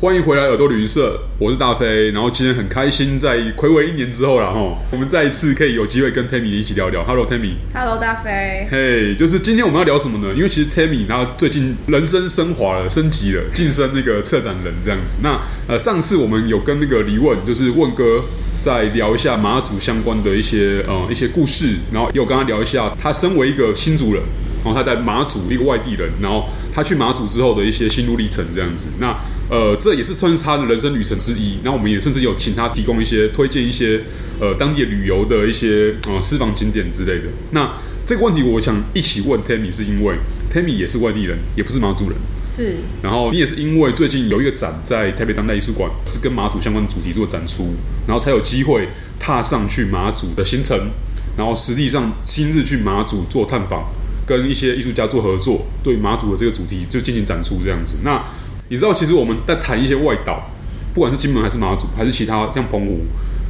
欢迎回来耳朵旅行社，我是大飞。然后今天很开心，在暌违一年之后然后我们再一次可以有机会跟 Tammy 一起聊聊。Hello，Tammy。Hello，大飞。嘿，就是今天我们要聊什么呢？因为其实 Tammy 她最近人生升华了，升级了，晋升那个策展人这样子。那呃，上次我们有跟那个李问，就是问哥，再聊一下马祖相关的一些呃一些故事，然后也有跟他聊一下他身为一个新族人。然后他在马祖一个外地人，然后他去马祖之后的一些心路历程这样子，那呃这也是算是他的人生旅程之一。那我们也甚至有请他提供一些推荐一些呃当地旅游的一些呃私房景点之类的。那这个问题我想一起问 Tammy，是因为 Tammy 也是外地人，也不是马祖人，是。然后你也是因为最近有一个展在台北当代艺术馆，是跟马祖相关的主题做展出，然后才有机会踏上去马祖的行程，然后实际上亲自去马祖做探访。跟一些艺术家做合作，对马祖的这个主题就进行展出这样子。那你知道，其实我们在谈一些外岛，不管是金门还是马祖，还是其他像澎湖，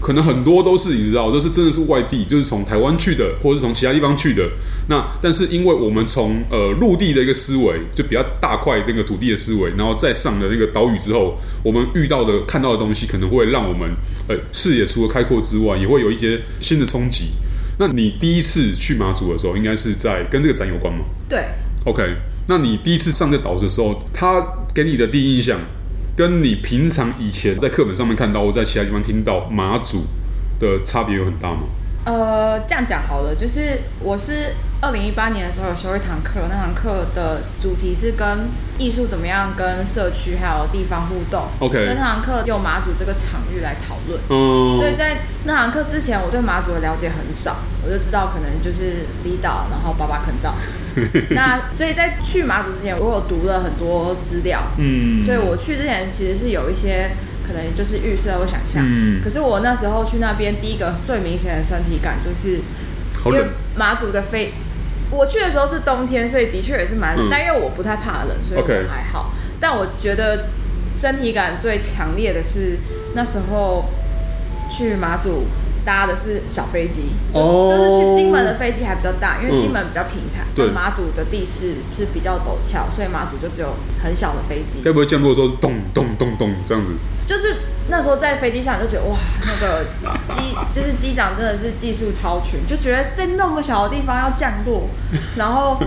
可能很多都是你知道，都是真的是外地，就是从台湾去的，或者是从其他地方去的。那但是因为我们从呃陆地的一个思维，就比较大块那个土地的思维，然后再上了那个岛屿之后，我们遇到的看到的东西，可能会让我们呃视野除了开阔之外，也会有一些新的冲击。那你第一次去马祖的时候，应该是在跟这个展有关吗？对。OK，那你第一次上这岛的时候，他给你的第一印象，跟你平常以前在课本上面看到，或在其他地方听到马祖的差别有很大吗？呃，这样讲好了，就是我是二零一八年的时候有修一堂课，那堂课的主题是跟艺术怎么样跟社区还有地方互动。OK，所以那堂课用马祖这个场域来讨论。嗯，所以在那堂课之前，我对马祖的了解很少，我就知道可能就是离岛，然后八八坑道。那所以在去马祖之前，我有读了很多资料。嗯，所以我去之前其实是有一些。可能就是预设或想象，嗯，可是我那时候去那边，第一个最明显的身体感就是，因为马祖的飞，我去的时候是冬天，所以的确也是蛮冷，嗯，但因为我不太怕冷，所以我还好。但我觉得身体感最强烈的是那时候去马祖。搭的是小飞机，就、oh. 就是去金门的飞机还比较大，因为金门比较平坦，对、嗯，马祖的地势是比较陡峭，所以马祖就只有很小的飞机。该不会降落的时候是咚咚咚咚这样子？就是那时候在飞机上就觉得哇，那个机 就是机长真的是技术超群，就觉得在那么小的地方要降落，然后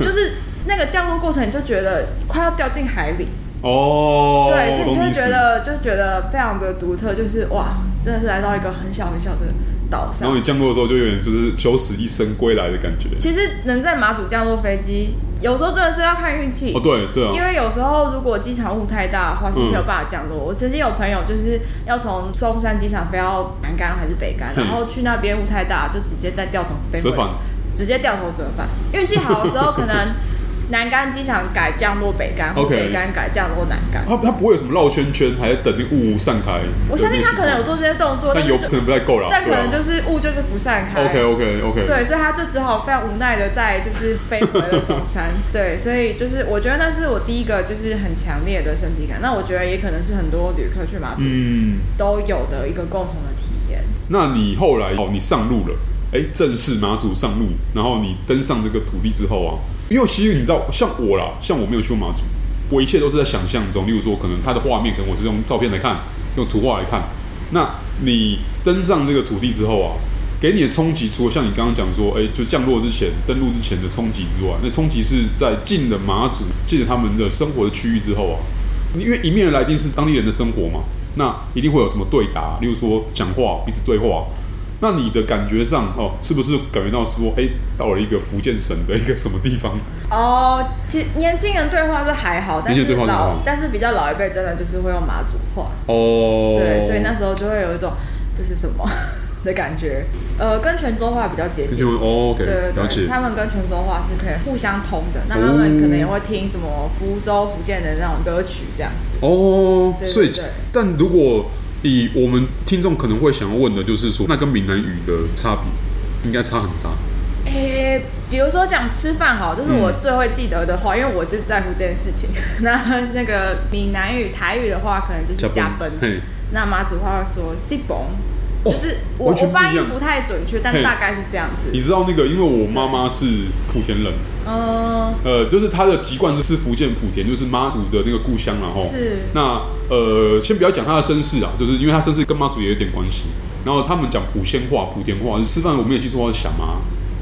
就是那个降落过程你就觉得快要掉进海里哦。Oh, 对，所以你就会觉得就觉得非常的独特，就是哇。真的是来到一个很小很小的岛上，然后你降落的时候就有点就是九死一生归来的感觉。其实能在马祖降落飞机，有时候真的是要看运气。哦，对对啊。因为有时候如果机场雾太大的话是没有办法降落。嗯、我曾经有朋友就是要从松山机场飞到南竿还是北竿，然后去那边雾太大，就直接再掉头飞回，折返，直接掉头折返。运气好的时候可能。南竿机场改降落北竿，okay. 北竿改降落南竿。它它不会有什么绕圈圈，还是等那雾散开？我相信他可能有做这些动作，但有可能不太够了。但可能就是雾就是不散开。OK OK OK。对，所以他就只好非常无奈的在就是飞回了松山。对，所以就是我觉得那是我第一个就是很强烈的身体感。那我觉得也可能是很多旅客去马祖嗯都有的一个共同的体验。那你后来哦，你上路了，哎，正式马祖上路，然后你登上这个土地之后啊。因为其实你知道，像我啦，像我没有去过马祖，我一切都是在想象中。例如说，可能它的画面，可能我是用照片来看，用图画来看。那你登上这个土地之后啊，给你的冲击，除了像你刚刚讲说，哎，就降落之前、登陆之前的冲击之外，那冲击是在进了马祖、进了他们的生活的区域之后啊，因为迎面而来一定是当地人的生活嘛，那一定会有什么对答，例如说讲话、彼此对话。那你的感觉上哦，是不是感觉到说，哎，到了一个福建省的一个什么地方？哦，其实年轻人对话是还好，但是老，但是比较老一辈真的就是会用马祖话。哦，对，所以那时候就会有一种这是什么的感觉。呃，跟泉州话比较接近。哦，okay, 对对对，他们跟泉州话是可以互相通的。那他们可能也会听什么福州、福建的那种歌曲这样子。哦，对对对，所以，但如果。以我们听众可能会想要问的，就是说，那跟闽南语的差别应该差很大。诶、欸，比如说讲吃饭好，这是我最会记得的话，嗯、因为我就在乎这件事情。那那个闽南语、台语的话，可能就是加分。那马祖话会说西崩，就是我我发音不太准确，但大概是这样子。你知道那个，因为我妈妈是莆田人，嗯，呃，就是她的籍贯是福建莆田，就是妈祖的那个故乡，然后是。那呃，先不要讲她的身世啊，就是因为她身世跟妈祖也有点关系。然后他们讲莆仙话、莆田话，吃饭我没有记错，是想妈。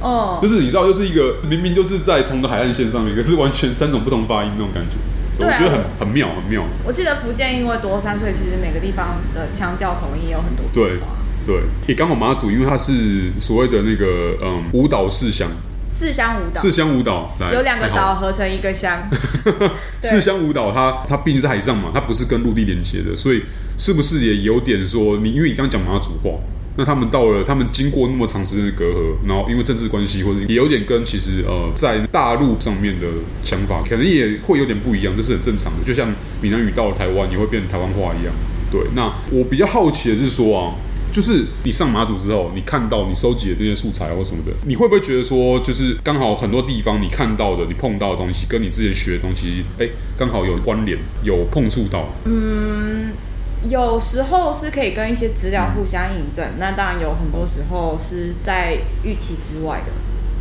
哦，就是你知道，就是一个明明就是在同个海岸线上面，可是完全三种不同发音那种感觉，对啊、我觉得很很妙，很妙。我记得福建因为多山，所以其实每个地方的腔调口音也有很多对对，也刚好马祖，因为它是所谓的那个嗯舞蹈四乡，四乡舞蹈，四乡舞蹈有两个岛合成一个乡。四乡舞蹈它它毕竟是海上嘛，它不是跟陆地连接的，所以是不是也有点说你？因为你刚刚讲马祖话。那他们到了，他们经过那么长时间的隔阂，然后因为政治关系，或者也有点跟其实呃在大陆上面的想法，可能也会有点不一样，这是很正常的。就像闽南语到了台湾也会变成台湾话一样。对，那我比较好奇的是说啊，就是你上马祖之后，你看到你收集的这些素材或什么的，你会不会觉得说，就是刚好很多地方你看到的、你碰到的东西，跟你之前学的东西，哎，刚好有关联，有碰触到？嗯。有时候是可以跟一些资料互相印证，那当然有很多时候是在预期之外的。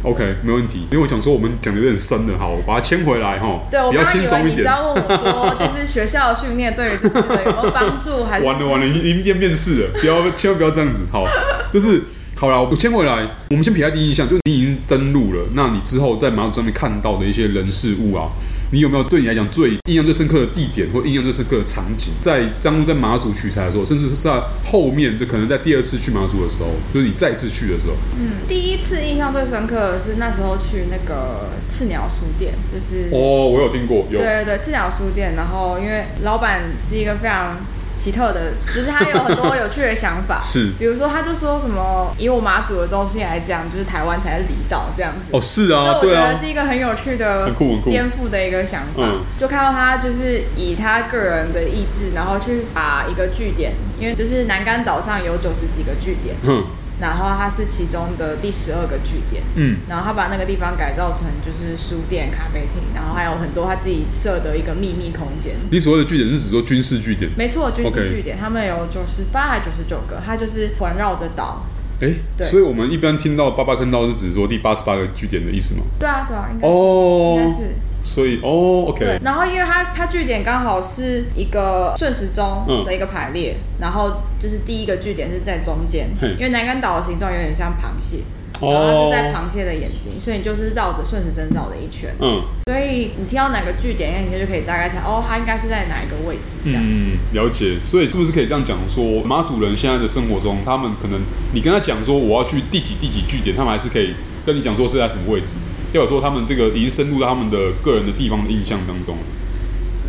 OK，没问题。因为我想说，我们讲的有点深了，好，我把它牵回来哈。对，我刚刚以为你是要问我说，就是学校训练对于这些有没有帮助？还是完了完了，已经变面试了，不要千万不要这样子。好，就是好了，我先回来。我们先撇开第一印象，就是你已经登录了，那你之后在马祖上面看到的一些人事物啊。你有没有对你来讲最印象最深刻的地点或印象最深刻的场景？在当初在马祖取材的时候，甚至是在后面，就可能在第二次去马祖的时候，就是你再次去的时候。嗯，第一次印象最深刻的是那时候去那个赤鸟书店，就是哦，我有听过，有。对对对，赤鸟书店。然后因为老板是一个非常。奇特的，就是他有很多有趣的想法，是，比如说他就说什么，以我马祖的中心来讲，就是台湾才是离岛这样子。哦，是啊，对啊，我觉得是一个很有趣的、很酷、很酷、颠覆的一个想法。嗯，就看到他就是以他个人的意志，然后去把一个据点，因为就是南竿岛上有九十几个据点。嗯。然后它是其中的第十二个据点，嗯，然后他把那个地方改造成就是书店、咖啡厅，然后还有很多他自己设的一个秘密空间。你所谓的据点是指说军事据点？没错，军事据点，他们有九十八还九十九个，它就是环绕着岛。哎，对，所以我们一般听到八八坑道是指说第八十八个据点的意思吗？对啊，对啊，应该是哦，应该是。所以哦，OK。对，然后因为它它据点刚好是一个顺时钟的一个排列，嗯、然后就是第一个据点是在中间，因为南竿岛的形状有点像螃蟹，然后它是在螃蟹的眼睛，所以你就是绕着顺时针绕了一圈。嗯，所以你听到哪个据点，你就可以大概猜，哦，它应该是在哪一个位置这样子。嗯，了解。所以是不是可以这样讲说，马祖人现在的生活中，他们可能你跟他讲说我要去第几第几据点，他们还是可以跟你讲说是在什么位置。要说他们这个已经深入到他们的个人的地方的印象当中。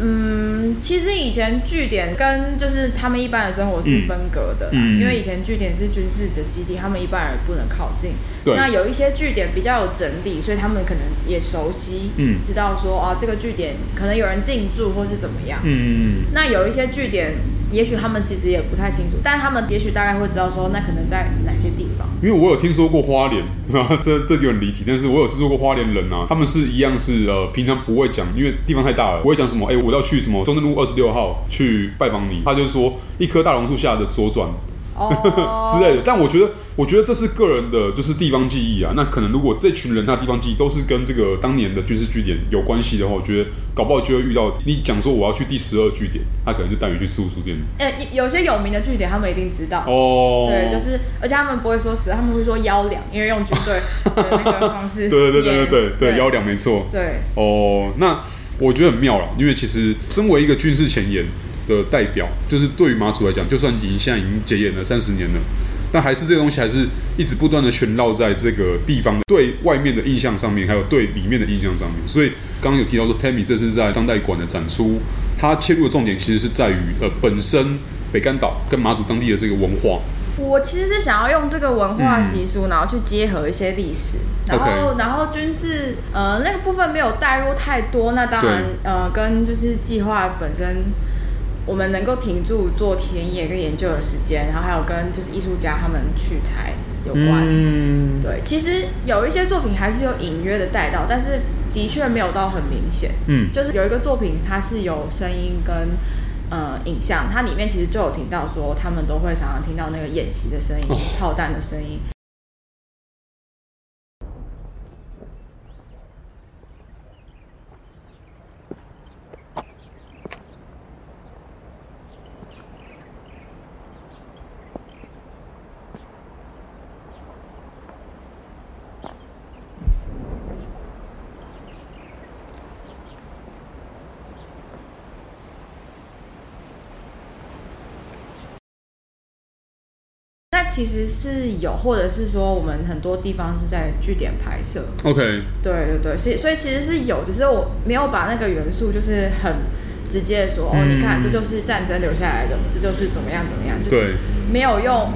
嗯，其实以前据点跟就是他们一般的生活是分隔的，嗯嗯、因为以前据点是军事的基地，他们一般人不能靠近。对那有一些据点比较有整理，所以他们可能也熟悉，嗯，知道说啊，这个据点可能有人进驻或是怎么样。嗯。那有一些据点。也许他们其实也不太清楚，但他们也许大概会知道说，那可能在哪些地方。因为我有听说过花莲，这这就很离奇。但是我有听说过花莲人啊，他们是一样是呃，平常不会讲，因为地方太大了，不会讲什么。哎，我要去什么中正路二十六号去拜访你，他就说一棵大榕树下的左转。哦，oh. 之类的，但我觉得，我觉得这是个人的，就是地方记忆啊。那可能如果这群人他地方记忆都是跟这个当年的军事据点有关系的话，我觉得搞不好就会遇到你讲说我要去第十二据点，他可能就带你去事务书店。呃，有些有名的据点他们一定知道哦。Oh. 对，就是而且他们不会说十，他们会说幺两，因为用军队的那个方式。对对对对对对，幺两没错。对。哦，oh, 那我觉得很妙了，因为其实身为一个军事前沿。的代表就是对于马祖来讲，就算已经现在已经解严了三十年了，但还是这个东西还是一直不断的旋绕在这个地方的对外面的印象上面，还有对里面的印象上面。所以刚刚有提到说，Tammy 这是在当代馆的展出，它切入的重点其实是在于呃本身北干岛跟马祖当地的这个文化。我其实是想要用这个文化习俗，嗯、然后去结合一些历史，然后然后军事呃那个部分没有带入太多，那当然呃跟就是计划本身。我们能够停住做田野跟研究的时间，然后还有跟就是艺术家他们取材有关。嗯，对，其实有一些作品还是有隐约的带到，但是的确没有到很明显。嗯，就是有一个作品，它是有声音跟呃影像，它里面其实就有听到说，他们都会常常听到那个演习的声音、炮弹的声音。其实是有，或者是说我们很多地方是在据点拍摄。OK。对对对，所以所以其实是有，只是我没有把那个元素就是很直接的说，嗯、哦，你看这就是战争留下来的，这就是怎么样怎么样，就是没有用。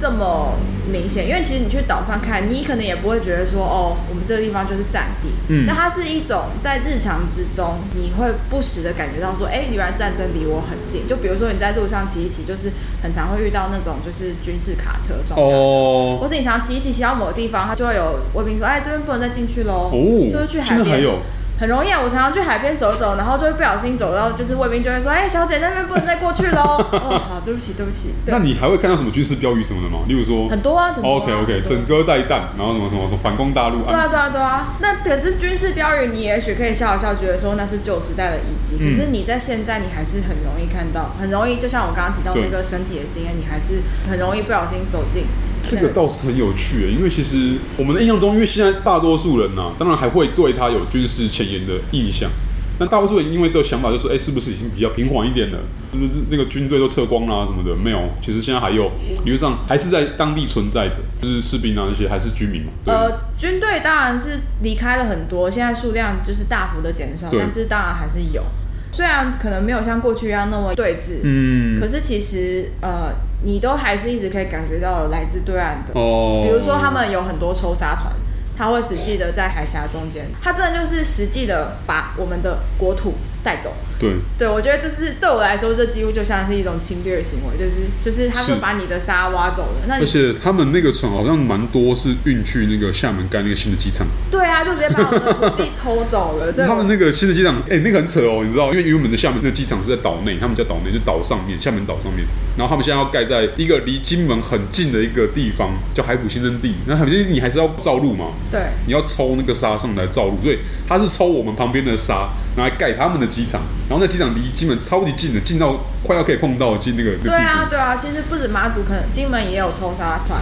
这么明显，因为其实你去岛上看，你可能也不会觉得说，哦，我们这个地方就是战地。嗯，那它是一种在日常之中，你会不时的感觉到说，哎，原来战争离我很近。就比如说你在路上骑一骑，就是很常会遇到那种就是军事卡车状态。哦。或是你常骑一骑骑到某个地方，它就会有卫兵说，哎，这边不能再进去喽。哦。就是去海边。很容易啊，我常常去海边走走，然后就会不小心走到，就是卫兵就会说：“哎、欸，小姐那边不能再过去喽。”哦，好，对不起，对不起。那你还会看到什么军事标语什么的吗？例如说，很多啊，很多啊。OK OK，整个带弹，然后什么什么说反攻大陆。对啊，对啊，对啊。那可是军事标语，你也许可以笑一笑，觉得说那是旧时代的遗迹。嗯、可是你在现在，你还是很容易看到，很容易，就像我刚刚提到那个身体的经验，你还是很容易不小心走进。这个倒是很有趣，因为其实我们的印象中，因为现在大多数人呢、啊，当然还会对他有军事前沿的印象。那大多数人因为这个想法，就是哎，是不是已经比较平缓一点了？就是那个军队都撤光啦、啊、什么的？没有，其实现在还有，理论上还是在当地存在着，就是士兵啊那些还是居民嘛。呃，军队当然是离开了很多，现在数量就是大幅的减少，但是当然还是有。虽然可能没有像过去一样那么对峙，嗯，可是其实呃。你都还是一直可以感觉到来自对岸的，哦，比如说他们有很多抽沙船，他会实际的在海峡中间，他真的就是实际的把我们的国土带走。对，对我觉得这是对我来说，这几乎就像是一种侵略行为，就是就是他会把你的沙挖走了。那而且他们那个船好像蛮多是运去那个厦门盖那个新的机场。对啊，就直接把我们的土地偷走了。对，他们那个新的机场，哎、欸，那个很扯哦，你知道，因为原本的厦门那个机场是在岛内，他们叫岛内就岛上面，厦门岛上面，然后他们现在要盖在一个离金门很近的一个地方，叫海埔新生地。那海埔新生地你还是要造路嘛？对，你要抽那个沙上来造路，所以他是抽我们旁边的沙，拿来盖他们的机场。然后那机场离金门超级近的，近到快要可以碰到进那个。对啊，对啊，其实不止马祖，可能金门也有抽沙船，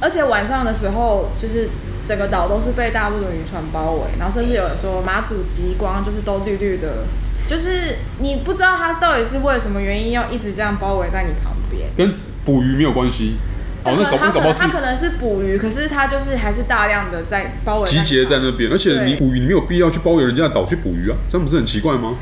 而且晚上的时候，就是整个岛都是被大陆的渔船包围，然后甚至有人说马祖极光就是都绿绿的，就是你不知道它到底是为什么原因要一直这样包围在你旁边。跟捕鱼没有关系。哦，那搞不搞他可能是捕鱼，可是他就是还是大量的在包围集结在那边，而且你捕鱼你没有必要去包围人家的岛去捕鱼啊，这样不是很奇怪吗？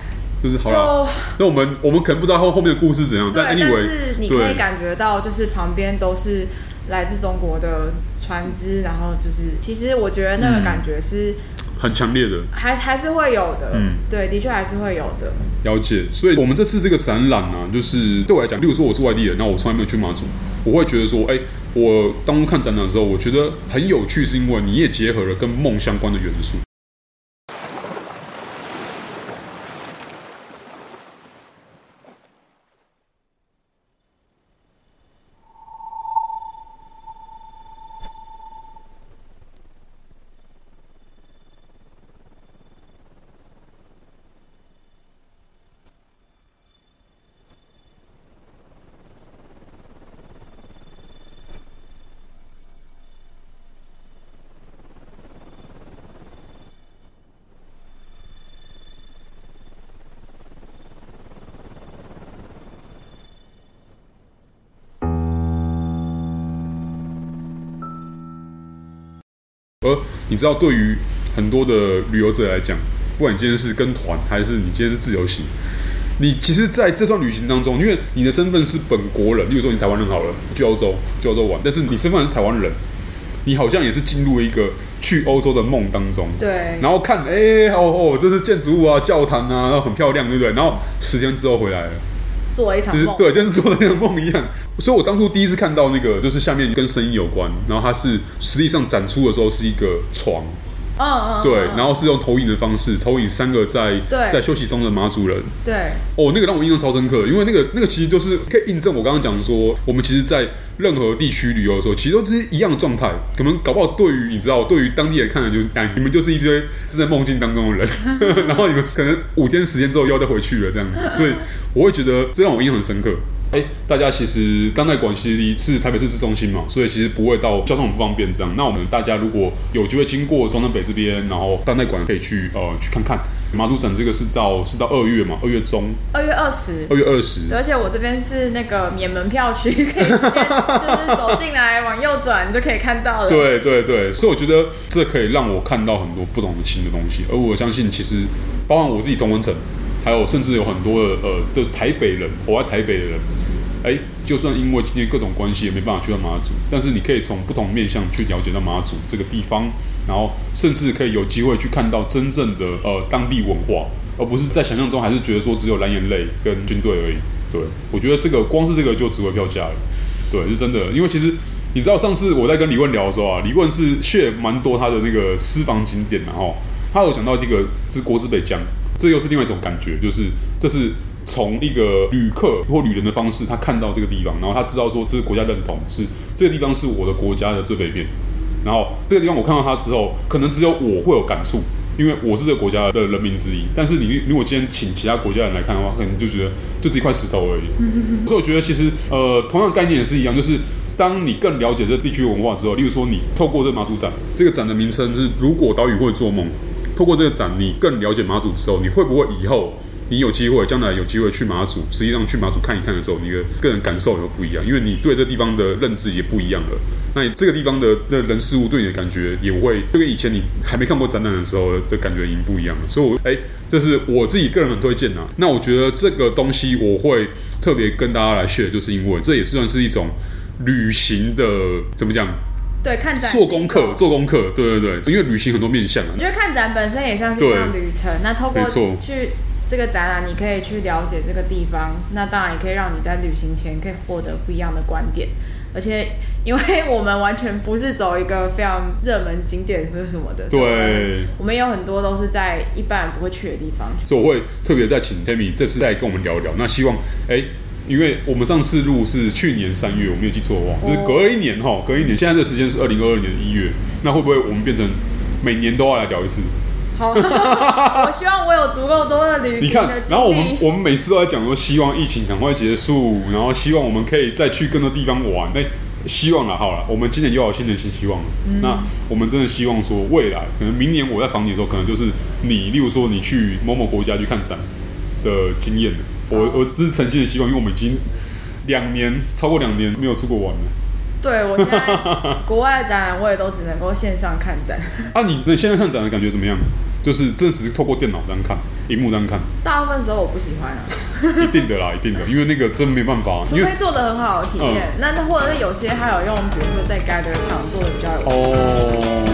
就是好了，那我们我们可能不知道后后面的故事怎样，但 anyway，但是你可以感觉到，就是旁边都是来自中国的船只，然后就是其实我觉得那个感觉是、嗯、很强烈的，还还是会有的，嗯，对，的确还是会有的。了解，所以我们这次这个展览呢、啊，就是对我来讲，例如说我是外地人，那我从来没有去马祖，我会觉得说，哎、欸，我当初看展览的时候，我觉得很有趣，是因为你也结合了跟梦相关的元素。而你知道，对于很多的旅游者来讲，不管你今天是跟团，还是你今天是自由行，你其实在这段旅行当中，因为你的身份是本国人，例如说你台湾人好了，去欧洲去欧洲玩，但是你身份是台湾人，你好像也是进入一个去欧洲的梦当中。对。然后看，哎、欸，哦哦，这是建筑物啊，教堂啊，然后很漂亮，对不对？然后十天之后回来了。做了一场梦，就是对，就是做的那个梦一样。所以我当初第一次看到那个，就是下面跟声音有关，然后它是实际上展出的时候是一个床，嗯嗯，对，然后是用投影的方式，投影三个在在休息中的马祖人。对，哦，那个让我印象超深刻，因为那个那个其实就是可以印证我刚刚讲说，我们其实，在任何地区旅游的时候，其实都是一样的状态。可能搞不好对于你知道，对于当地人看来就是，哎，你们就是一堆正在梦境当中的人，然后你们可能五天时间之后又要再回去了这样子，所以我会觉得这让我印象很深刻。哎，大家其实当代馆其实离是台北市市中心嘛，所以其实不会到交通很不方便这样。那我们大家如果有机会经过中南北这边，然后当代馆可以去呃去看看马祖展。这个是到是到二月嘛，二月中，二月二十，二月二十。而且我这边是那个免门票区，可以直接就是走进来往右转你就可以看到了。对对对，所以我觉得这可以让我看到很多不同的新的东西，而我相信其实包含我自己同温层，还有甚至有很多的呃的台北人，活在台北的人。哎，就算因为今天各种关系也没办法去到马祖，但是你可以从不同面向去了解到马祖这个地方，然后甚至可以有机会去看到真正的呃当地文化，而不是在想象中还是觉得说只有蓝眼泪跟军队而已。对，我觉得这个光是这个就值回票价了。对，是真的，因为其实你知道上次我在跟李问聊的时候啊，李问是 share 蛮多他的那个私房景点，然后他有讲到这个是国之北疆，这又是另外一种感觉，就是这是。从一个旅客或旅人的方式，他看到这个地方，然后他知道说这个国家认同是这个地方是我的国家的最北边，然后这个地方我看到它之后，可能只有我会有感触，因为我是这个国家的人民之一。但是你如果今天请其他国家人来看的话，可能就觉得就是一块石头而已。所以我觉得其实呃，同样概念也是一样，就是当你更了解这地区文化之后，例如说你透过这个马祖展，这个展的名称是“如果岛屿会做梦”，透过这个展，你更了解马祖之后，你会不会以后？你有机会，将来有机会去马祖，实际上去马祖看一看的时候，你的个人感受也会不一样，因为你对这地方的认知也不一样了。那你这个地方的那人事物对你的感觉也会，就跟以前你还没看过展览的时候的感觉已经不一样了。所以我，我、欸、哎，这是我自己个人很推荐啊。那我觉得这个东西我会特别跟大家来 share，就是因为这也算是一种旅行的怎么讲？对，看展做功课，做功课，对对对，因为旅行很多面向啊。我觉得看展本身也像是一趟旅程，那透过去。这个展览你可以去了解这个地方，那当然也可以让你在旅行前可以获得不一样的观点。而且，因为我们完全不是走一个非常热门景点或者什么的，对，我们有很多都是在一般人不会去的地方。所以我会特别再请 Tammy 这次再跟我们聊一聊。那希望，哎，因为我们上次录是去年三月，我没有记错的话，就是隔了一年哈，隔一年。现在这时间是二零二二年的一月，那会不会我们变成每年都要来聊一次？好，我希望我有足够多的旅行的。你看，然后我们我们每次都在讲说，希望疫情赶快结束，然后希望我们可以再去更多地方玩。那希望了，好了，我们今年又有新的新希望了。嗯、那我们真的希望说，未来可能明年我在访你的时候，可能就是你，例如说你去某某国家去看展的经验。我我只是诚心的希望，因为我们已经两年超过两年没有出过玩了。对，我现在国外的展览我也都只能够线上看展。啊，你那现在看展的感觉怎么样？就是这只是透过电脑这样看，荧幕这样看。大部分时候我不喜欢啊。一定的啦，一定的，因为那个真没办法。除非做的很好的体验，那那、嗯、或者是有些还有用，比如说在 Gather 做的比较有。哦。